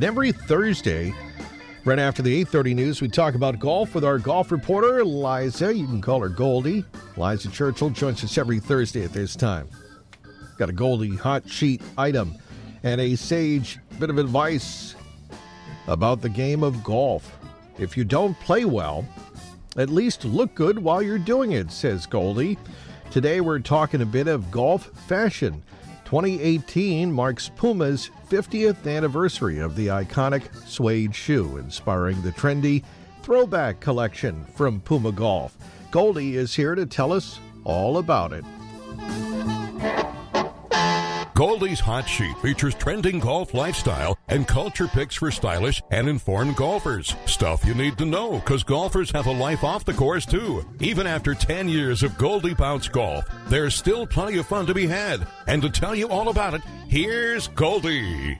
Every Thursday, right after the 8:30 news, we talk about golf with our golf reporter Liza. You can call her Goldie. Liza Churchill joins us every Thursday at this time. Got a Goldie hot sheet item and a sage bit of advice about the game of golf. If you don't play well, at least look good while you're doing it, says Goldie. Today we're talking a bit of golf fashion. 2018 marks Puma's 50th anniversary of the iconic suede shoe, inspiring the trendy throwback collection from Puma Golf. Goldie is here to tell us all about it. Goldie's Hot Sheet features trending golf lifestyle and culture picks for stylish and informed golfers. Stuff you need to know because golfers have a life off the course too. Even after 10 years of Goldie Bounce Golf, there's still plenty of fun to be had. And to tell you all about it, here's Goldie.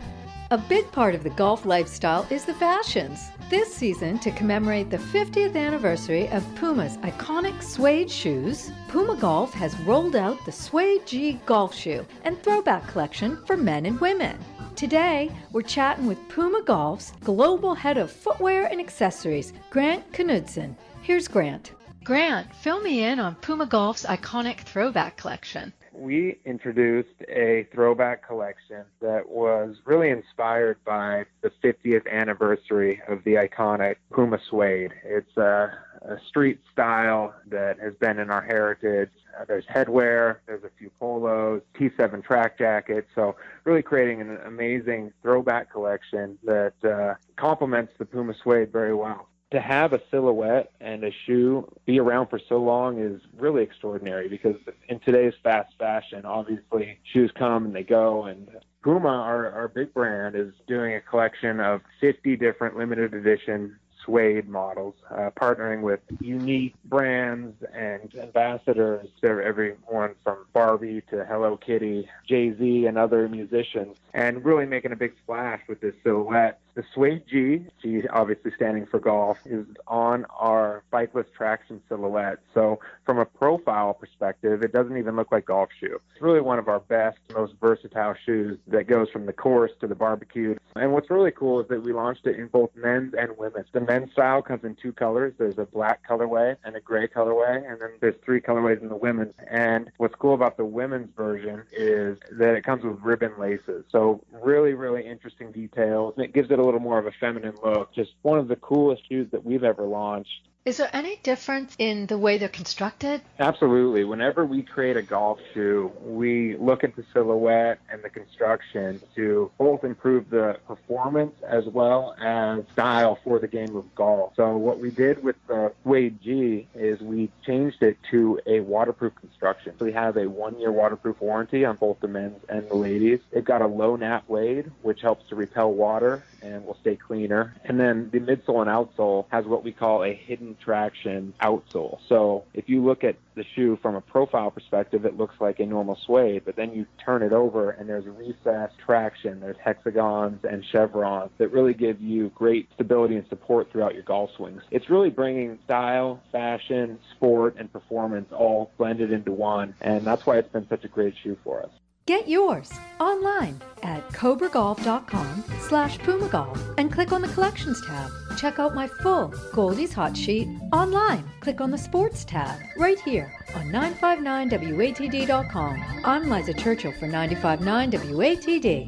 A big part of the golf lifestyle is the fashions. This season, to commemorate the 50th anniversary of Puma's iconic suede shoes, Puma Golf has rolled out the Suede G Golf Shoe and Throwback Collection for men and women. Today, we're chatting with Puma Golf's global head of footwear and accessories, Grant Knudson. Here's Grant. Grant, fill me in on Puma Golf's iconic throwback collection we introduced a throwback collection that was really inspired by the 50th anniversary of the iconic Puma suede. It's a, a street style that has been in our heritage. Uh, there's headwear, there's a few polos, T7 track jackets. So, really creating an amazing throwback collection that uh, complements the Puma suede very well to have a silhouette and a shoe be around for so long is really extraordinary because in today's fast fashion, obviously shoes come and they go. And Puma, our, our big brand, is doing a collection of 50 different limited edition suede models, uh, partnering with unique brands and ambassadors, everyone from Barbie to Hello Kitty, Jay Z, and other musicians, and really making a big splash with this silhouette. The Suede G, G obviously standing for golf, is on our spikeless traction silhouette. So from a profile perspective, it doesn't even look like golf shoe. It's really one of our best, most versatile shoes that goes from the course to the barbecue. And what's really cool is that we launched it in both men's and women's. The men's style comes in two colors. There's a black colorway and a gray colorway, and then there's three colorways in the women's. And what's cool about the women's version is that it comes with ribbon laces. So really, really interesting details. And it gives it a little more of a feminine look. Just one of the coolest shoes that we've ever launched. Is there any difference in the way they're constructed? Absolutely. Whenever we create a golf shoe, we look at the silhouette and the construction to both improve the performance as well as style for the game of golf. So what we did with the Suede G is we changed it to a waterproof construction. So we have a one-year waterproof warranty on both the men's and the ladies. They've got a low nap blade, which helps to repel water and will stay cleaner. And then the midsole and outsole has what we call a hidden traction outsole. So if you look at the shoe from a profile perspective, it looks like a normal suede, but then you turn it over and there's recessed traction, there's hexagons and chevrons that really give you great stability and support throughout your golf swings. It's really bringing style, fashion, sport, and performance all blended into one, and that's why it's been such a great shoe for us. Get yours online at cobragolf.com slash pumagolf and click on the collections tab. Check out my full Goldie's Hot Sheet online. Click on the sports tab right here on 959watd.com. I'm Liza Churchill for 959 WATD.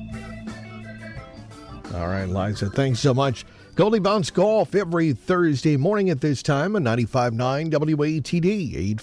All right, Liza, thanks so much. Goldie Bounce Golf every Thursday morning at this time on 959 WATD 840.